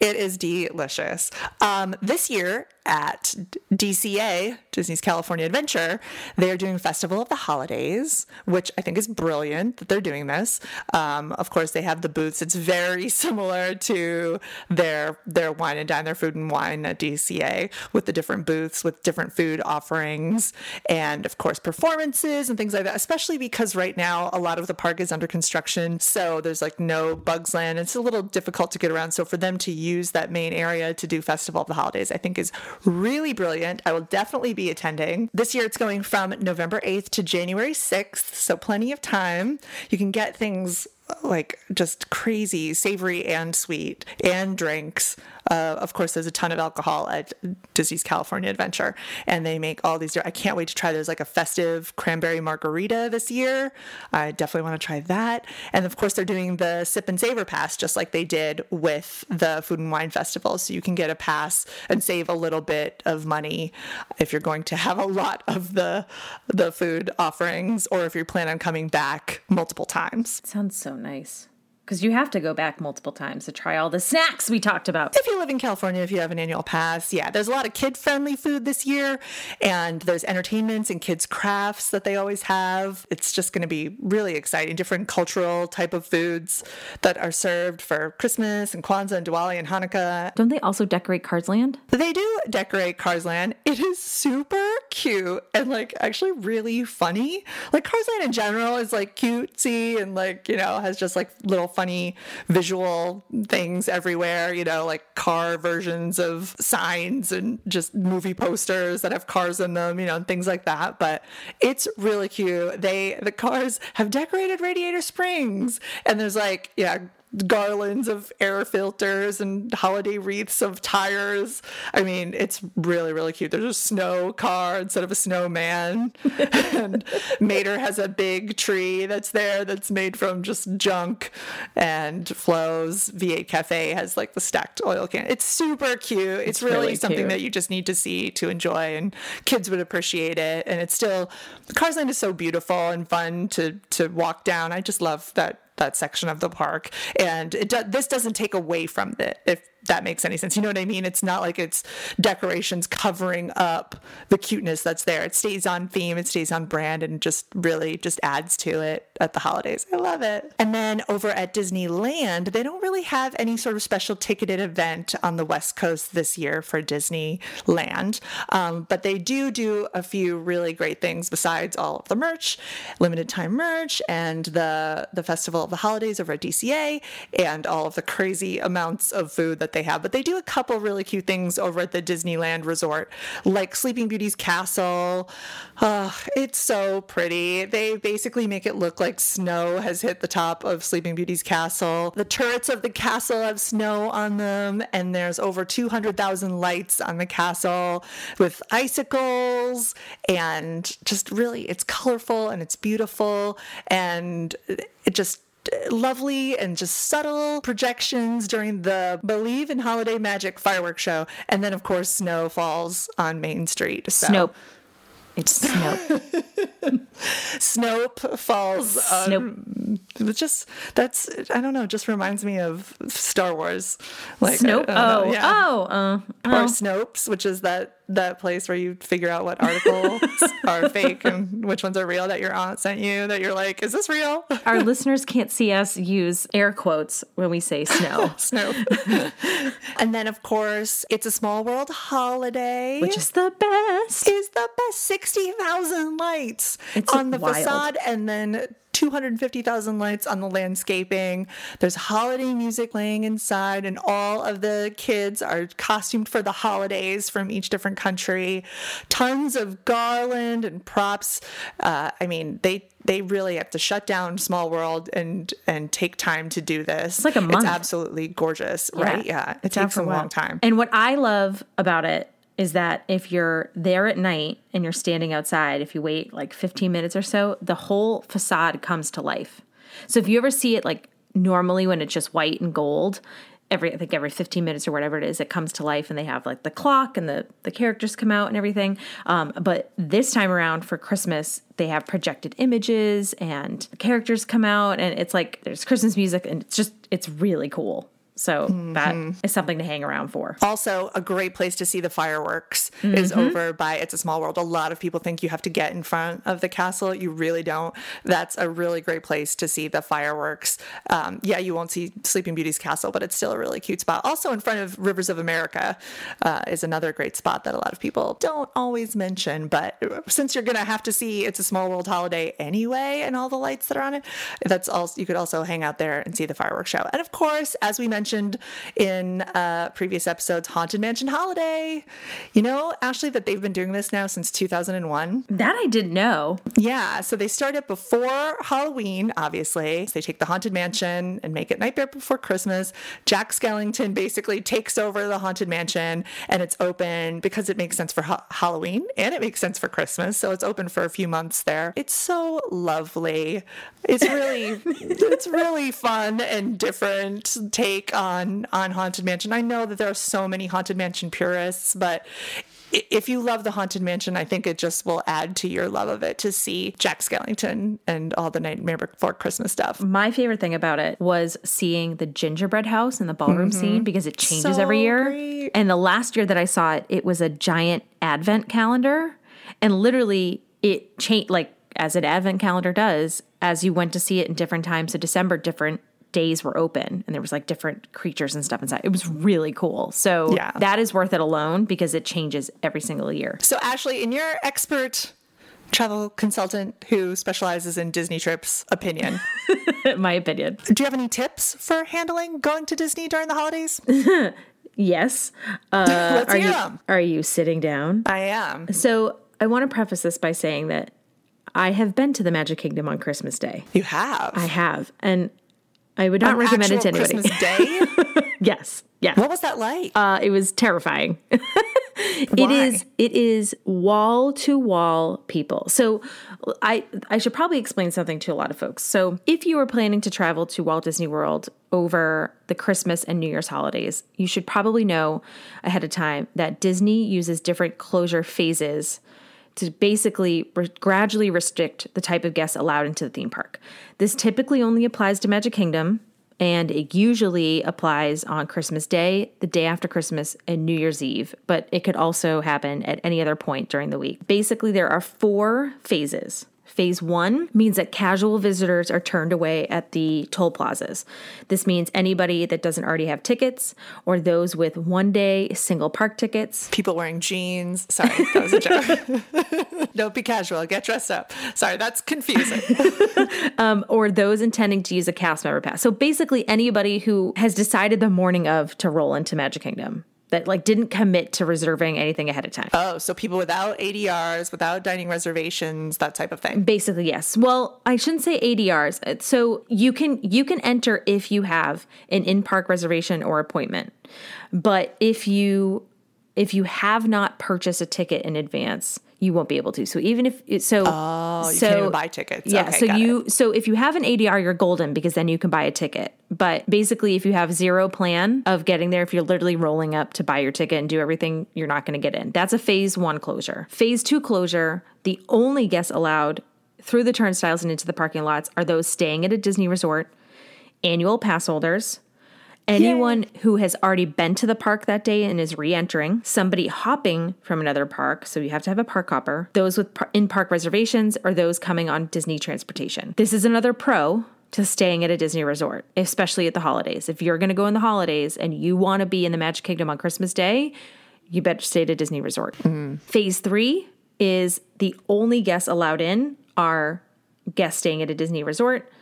Speaker 1: it is delicious. Um, this year at DCA, Disney's California Adventure, they are doing Festival of the Holidays, which I think is brilliant that they're doing this. Um, of course, they have the booths. It's very similar to their their wine and dine, their food and wine at DCA, with the different booths with different food offerings, and of course performances and things like that. Especially because right now a lot of the park is under construction, so there's like no Bugs Land. It's a little difficult to get around. So for them to use that main area to do Festival of the Holidays, I think is really brilliant. I will definitely be attending. This year it's going from November 8th to January 6th, so plenty of time. You can get things like just crazy, savory and sweet, and drinks. Uh, of course, there's a ton of alcohol at Disney's California Adventure, and they make all these. I can't wait to try. There's like a festive cranberry margarita this year. I definitely want to try that. And of course, they're doing the sip and savor pass, just like they did with the Food and Wine Festival. So you can get a pass and save a little bit of money if you're going to have a lot of the the food offerings, or if you plan on coming back multiple times.
Speaker 2: Sounds so nice. Because you have to go back multiple times to try all the snacks we talked about.
Speaker 1: If you live in California, if you have an annual pass, yeah, there's a lot of kid friendly food this year, and there's entertainments and kids' crafts that they always have. It's just going to be really exciting. Different cultural type of foods that are served for Christmas and Kwanzaa and Diwali and Hanukkah.
Speaker 2: Don't they also decorate Cars Land?
Speaker 1: They do decorate Cars Land. It is super cute and like actually really funny. Like Cars Land in general is like cutesy and like, you know, has just like little funny visual things everywhere, you know, like car versions of signs and just movie posters that have cars in them, you know, and things like that. But it's really cute. They, the cars have decorated Radiator Springs and there's like, yeah, garlands of air filters and holiday wreaths of tires. I mean, it's really, really cute. There's a snow car instead of a snowman. and Mater has a big tree that's there that's made from just junk. And Flo's V8 Cafe has like the stacked oil can. It's super cute. It's, it's really, really, something cute. that you just need to see to enjoy, and kids would appreciate it. And it's still, Cars Land is so beautiful and fun to to walk down. I just love that that section of the park and it do, this doesn't take away from it if that makes any sense. You know what I mean? It's not like it's decorations covering up the cuteness that's there. It stays on theme, it stays on brand, and just really just adds to it at the holidays. I love it. And then over at Disneyland, they don't really have any sort of special ticketed event on the West Coast this year for Disneyland, um, but they do do a few really great things besides all of the merch, limited time merch, and the the Festival of the Holidays over at DCA, and all of the crazy amounts of food that they have, but they do a couple really cute things over at the Disneyland Resort, like Sleeping Beauty's castle. Oh, it's so pretty. They basically make it look like snow has hit the top of Sleeping Beauty's castle. The turrets of the castle have snow on them, and there's over 200,000 lights on the castle with icicles, and just really, it's colorful and it's beautiful, and it just lovely and just subtle projections during the Believe in Holiday Magic fireworks show. And then, of course, snow falls on Main Street.
Speaker 2: So. Snope. It's Snope.
Speaker 1: Snope falls. Snope. Um, just that's I don't know. Just reminds me of Star Wars.
Speaker 2: Like Snope. Oh, yeah. oh, uh,
Speaker 1: or Snopes, which is that that place where you figure out what articles are fake and which ones are real that your aunt sent you. That you're like, is this real?
Speaker 2: Our listeners can't see us use air quotes when we say snow.
Speaker 1: snow. and then of course, it's a small world holiday,
Speaker 2: which is the best.
Speaker 1: Is the best. Sixty thousand lights it's on the wild. facade, and then 250,000 lights on the landscaping. There's holiday music playing inside, and all of the kids are costumed for the holidays from each different country. Tons of garland and props. Uh, I mean, they they really have to shut down Small World and and take time to do this.
Speaker 2: It's like a month.
Speaker 1: It's absolutely gorgeous, yeah. right? Yeah, it takes a long time.
Speaker 2: And what I love about it is that if you're there at night and you're standing outside, if you wait like 15 minutes or so, the whole facade comes to life. So if you ever see it like normally when it's just white and gold, every I think every 15 minutes or whatever it is, it comes to life and they have like the clock and the the characters come out and everything. Um, but this time around for Christmas, they have projected images and characters come out and it's like there's Christmas music and it's just it's really cool. So that is something to hang around for.
Speaker 1: Also, a great place to see the fireworks is over by It's a Small World. A lot of people think you have to get in front of the castle. You really don't. That's a really great place to see the fireworks. Um, yeah, you won't see Sleeping Beauty's castle, but it's still a really cute spot. Also, in front of Rivers of America uh, is another great spot that a lot of people don't always mention. But since you're going to have to see It's a Small World holiday anyway and all the lights that are on it, that's also you could also hang out there and see the fireworks show. And of course, as we mentioned in uh, previous episodes, Haunted Mansion Holiday. You know, Ashley, that they've been doing this now since 2001.
Speaker 2: That I didn't know.
Speaker 1: Yeah, so they started before Halloween, obviously. So they take the Haunted Mansion and make it Nightmare Before Christmas. Jack Skellington basically takes over the Haunted Mansion and it's open because it makes sense for ha- Halloween and it makes sense for Christmas. So it's open for a few months there. It's so lovely. It's really, it's really fun and different take on on Haunted Mansion. I know that there are so many Haunted Mansion purists, but if you love the Haunted Mansion, I think it just will add to your love of it to see Jack Skellington and all the Nightmare Before Christmas stuff.
Speaker 2: My favorite thing about it was seeing the gingerbread house and the ballroom mm-hmm. scene because it changes every year.
Speaker 1: great.
Speaker 2: And the last year that I saw it, it was a giant advent calendar. And literally it changed like as an advent calendar does, as you went to see it in different times of December, different days were open and there was like different creatures and stuff inside. It was really cool. So
Speaker 1: Yeah.
Speaker 2: that is worth it alone because it changes every single year.
Speaker 1: So, Ashley, in your expert travel consultant who specializes in Disney trips opinion,
Speaker 2: My opinion.
Speaker 1: do you have any tips for handling going to Disney during the holidays?
Speaker 2: Yes. Uh,
Speaker 1: Let's
Speaker 2: are you
Speaker 1: 'em.
Speaker 2: are you sitting down?
Speaker 1: I am.
Speaker 2: So I want to preface this by saying that I have been to the Magic Kingdom on Christmas Day.
Speaker 1: You have.
Speaker 2: I have, and I would not recommend it to anybody.
Speaker 1: Christmas Day?
Speaker 2: yes, yes.
Speaker 1: what was that like?
Speaker 2: Uh, it was terrifying. It is. It is wall to wall people. So, I I should probably explain something to a lot of folks. So, if you are planning to travel to Walt Disney World over the Christmas and New Year's holidays, you should probably know ahead of time that Disney uses different closure phases to basically re- gradually restrict the type of guests allowed into the theme park. This typically only applies to Magic Kingdom, and it usually applies on Christmas Day, the day after Christmas, and New Year's Eve, but it could also happen at any other point during the week. Basically, there are four phases. Phase one means that casual visitors are turned away at the toll plazas. This means anybody that doesn't already have tickets or those with one day single park tickets.
Speaker 1: People wearing jeans. Sorry, that was a joke. Don't be casual. Get dressed up. Sorry, that's confusing.
Speaker 2: Um, or those intending to use a cast member pass. So basically, anybody who has decided the morning of to roll into Magic Kingdom that like didn't commit to reserving anything ahead of time.
Speaker 1: Oh, so people without ADRs, without dining reservations, that type of thing.
Speaker 2: Basically, yes. Well, I shouldn't say ADRs. So you can you can enter if you have an in-park reservation or appointment. But if you if you have not purchased a ticket in advance, you won't be able to. So even if so,
Speaker 1: Oh, you can't even buy tickets.
Speaker 2: Yeah.
Speaker 1: Okay,
Speaker 2: so you so if you have an ADR, you're golden because then you can buy a ticket. But basically, if you have zero plan of getting there, if you're literally rolling up to buy your ticket and do everything, you're not going to get in. That's a phase one closure. Phase two closure, the only guests allowed through the turnstiles and into the parking lots are those staying at a Disney resort, annual pass holders, anyone who has already been to the park that day and is re-entering, somebody hopping from another park, so you have to have a park hopper, those with par- in-park reservations, or those coming on Disney transportation. This is another pro to staying at a Disney resort, especially at the holidays. If you're going to go in the holidays and you want to be in the Magic Kingdom on Christmas Day, you better stay at a Disney resort. Phase three is the only guests allowed in are guests staying at a Disney resort,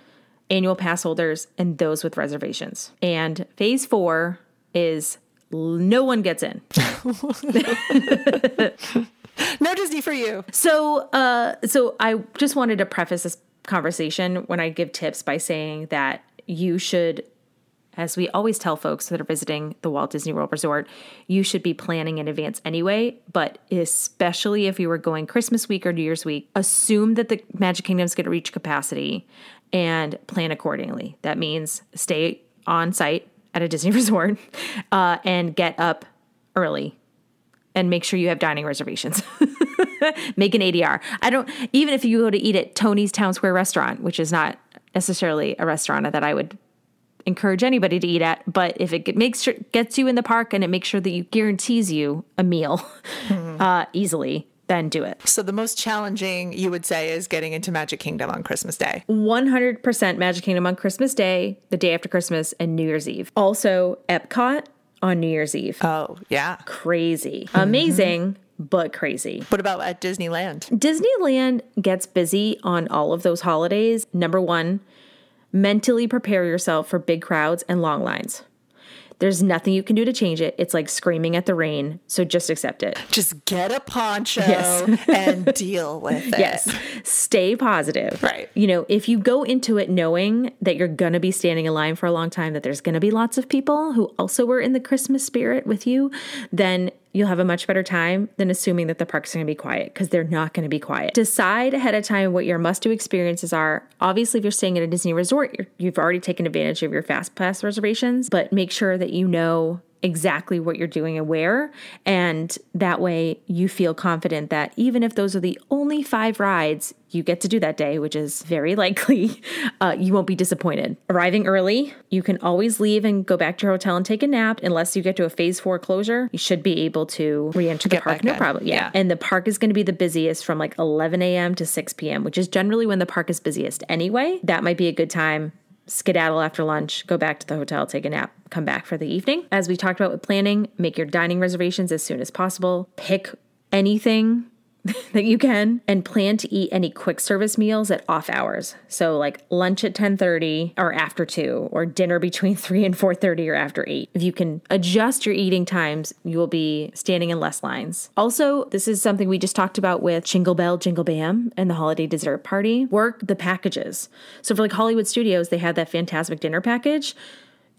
Speaker 2: annual pass holders, and those with reservations. And phase four is no one gets in.
Speaker 1: No Disney for you.
Speaker 2: So, uh, so I just wanted to preface this conversation when I give tips by saying that you should, as we always tell folks that are visiting the Walt Disney World Resort, you should be planning in advance anyway. But especially if you were going Christmas week or New Year's week, assume that the Magic Kingdom is going to reach capacity and plan accordingly. That means stay on site at a Disney resort uh, and get up early and make sure you have dining reservations. make an ADR. I don't, even if you go to eat at Tony's Town Square restaurant, which is not necessarily a restaurant that I would encourage anybody to eat at, but if it makes sure, gets you in the park and it makes sure that you guarantees you a meal uh, easily, then do it.
Speaker 1: So the most challenging you would say is getting into Magic Kingdom on Christmas Day.
Speaker 2: 100% Magic Kingdom on Christmas Day, the day after Christmas, and New Year's Eve. Also, Epcot on New Year's Eve.
Speaker 1: Oh, yeah.
Speaker 2: Crazy. Amazing, but crazy.
Speaker 1: What about at Disneyland?
Speaker 2: Disneyland gets busy on all of those holidays. Number one, mentally prepare yourself for big crowds and long lines. There's nothing you can do to change it. It's like screaming at the rain. So just accept it.
Speaker 1: Just get a poncho
Speaker 2: Yes.
Speaker 1: and deal with it.
Speaker 2: Yes. Stay positive.
Speaker 1: Right.
Speaker 2: You know, if you go into it knowing that you're going to be standing in line for a long time, that there's going to be lots of people who also were in the Christmas spirit with you, then you'll have a much better time than assuming that the parks are going to be quiet because they're not going to be quiet. Decide ahead of time what your must do experiences are. Obviously, if you're staying at a Disney resort, you're, you've already taken advantage of your fast pass reservations, but make sure that you know exactly what you're doing and where. And that way you feel confident that even if those are the only five rides you get to do that day, which is very likely, uh, you won't be disappointed. Arriving early, you can always leave and go back to your hotel and take a nap. Unless you get to a phase four closure, you should be able to re enter the
Speaker 1: Get
Speaker 2: park, no
Speaker 1: in.
Speaker 2: problem. Yeah.
Speaker 1: Yeah.
Speaker 2: And the park is going to be the busiest from like 11 a.m. to 6 p.m., which is generally when the park is busiest anyway. That might be a good time skedaddle after lunch, go back to the hotel, take a nap, come back for the evening. As we talked about with planning, make your dining reservations as soon as possible. Pick anything that you can and plan to eat any quick service meals at off hours. So like lunch at 10:30 or after 2 or dinner between 3 and 4:30 or after 8. If you can adjust your eating times, you will be standing in less lines. Also, this is something we just talked about with Jingle Bell Jingle Bam and the holiday dessert party. Work the packages. So for like Hollywood Studios, they had that fantastic dinner package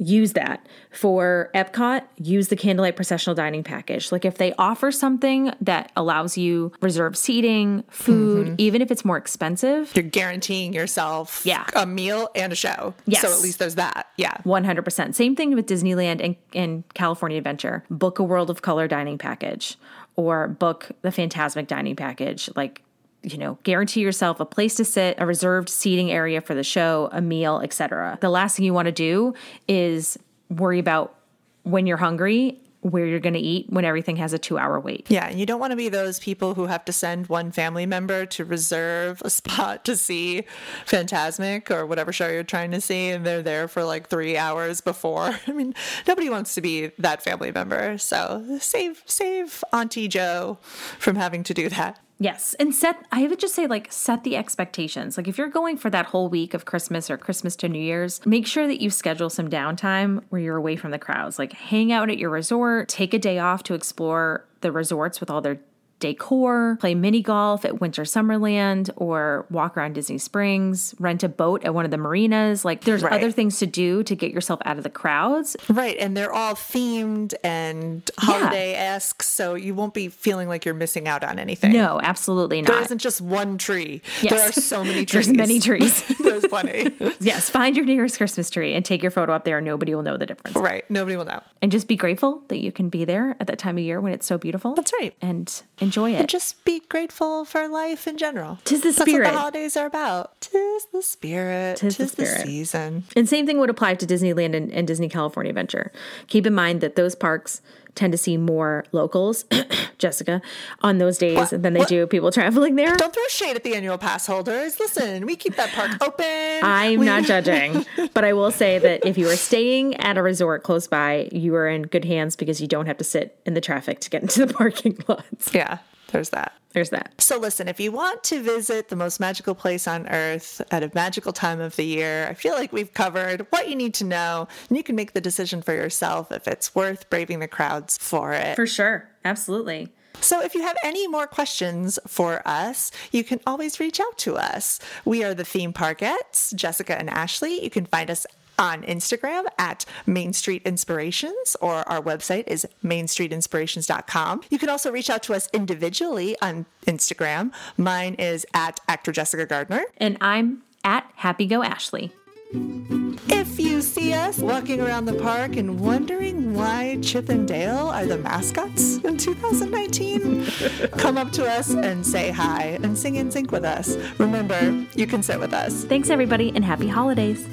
Speaker 2: use that. For Epcot, use the candlelight processional dining package. Like if they offer something that allows you reserve seating, food, mm-hmm. even if it's more expensive,
Speaker 1: You're guaranteeing yourself
Speaker 2: Yeah.
Speaker 1: a meal and a show.
Speaker 2: Yes.
Speaker 1: So at least there's that. Yeah.
Speaker 2: 100%. Same thing with Disneyland and, and California Adventure. Book a World of Color dining package or book the Phantasmic dining package. Like, you know, guarantee yourself a place to sit, a reserved seating area for the show, a meal, etc. The last thing you want to do is worry about when you're hungry, where you're going to eat when everything has a 2-hour wait.
Speaker 1: Yeah, and you don't want to be those people who have to send one family member to reserve a spot to see Phantasmic or whatever show you're trying to see, and they're there for like three hours before. I mean, nobody wants to be that family member. So save save Auntie Joe from having to do that.
Speaker 2: Yes. And set, I would just say, like, set the expectations. Like, if you're going for that whole week of Christmas or Christmas to New Year's, make sure that you schedule some downtime where you're away from the crowds. Like, hang out at your resort, take a day off to explore the resorts with all their decor, play mini golf at Winter Summerland, or walk around Disney Springs, rent a boat at one of the marinas. Like, there's
Speaker 1: Right.
Speaker 2: other things to do to get yourself out of the crowds.
Speaker 1: Right, and they're all themed and holiday esque, so you won't be feeling like you're missing out on anything.
Speaker 2: No, absolutely not.
Speaker 1: There isn't just one tree.
Speaker 2: Yes.
Speaker 1: There are so many trees.
Speaker 2: There's many trees.
Speaker 1: There's plenty.
Speaker 2: yes, find your nearest Christmas tree and take your photo up there. and Nobody will know the difference.
Speaker 1: right. Nobody will know.
Speaker 2: and just be grateful that you can be there at that time of year when it's so beautiful.
Speaker 1: That's right.
Speaker 2: And enjoy it.
Speaker 1: Just be grateful for life in general.
Speaker 2: 'Tis the spirit.
Speaker 1: That's what the holidays are about. Tis the spirit.
Speaker 2: Tis
Speaker 1: Tis,
Speaker 2: the
Speaker 1: the,
Speaker 2: spirit.
Speaker 1: season.
Speaker 2: And same thing would apply to Disneyland and, and Disney California Adventure. Keep in mind that those parks tend to see more locals, Jessica, on those days
Speaker 1: What?
Speaker 2: than they
Speaker 1: What?
Speaker 2: do people traveling there.
Speaker 1: Don't throw shade at the annual pass holders. Listen, we keep that park open.
Speaker 2: I'm
Speaker 1: We-
Speaker 2: not judging, but I will say that if you are staying at a resort close by, you are in good hands because you don't have to sit in the traffic to get into the parking lots.
Speaker 1: Yeah, there's that.
Speaker 2: There's that.
Speaker 1: So, listen, if you want to visit the most magical place on earth at a magical time of the year, I feel like we've covered what you need to know, and you can make the decision for yourself if it's worth braving the crowds for it.
Speaker 2: For sure. Absolutely.
Speaker 1: So, if you have any more questions for us, you can always reach out to us. We are the Theme Parkettes, Jessica and Ashley. You can find us on Instagram at Main Street Inspirations, or our website is mainstreetinspirations.com. You can also reach out to us individually on Instagram. Mine is at actor Jessica Gardner.
Speaker 2: And I'm at Happy Go Ashley.
Speaker 1: If you see us walking around the park and wondering why Chip and Dale are the mascots in 2019, come up to us and say hi and sing in sync with us. Remember, you can sit with us.
Speaker 2: Thanks, everybody, and happy holidays.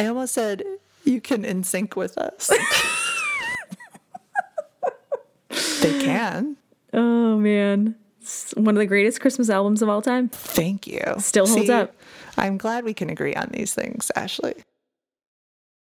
Speaker 1: I almost said, you can in sync with us. they can.
Speaker 2: Oh, man. It's one of the greatest Christmas albums of all time.
Speaker 1: Thank you.
Speaker 2: Still holds
Speaker 1: See,
Speaker 2: up.
Speaker 1: I'm glad we can agree on these things, Ashley.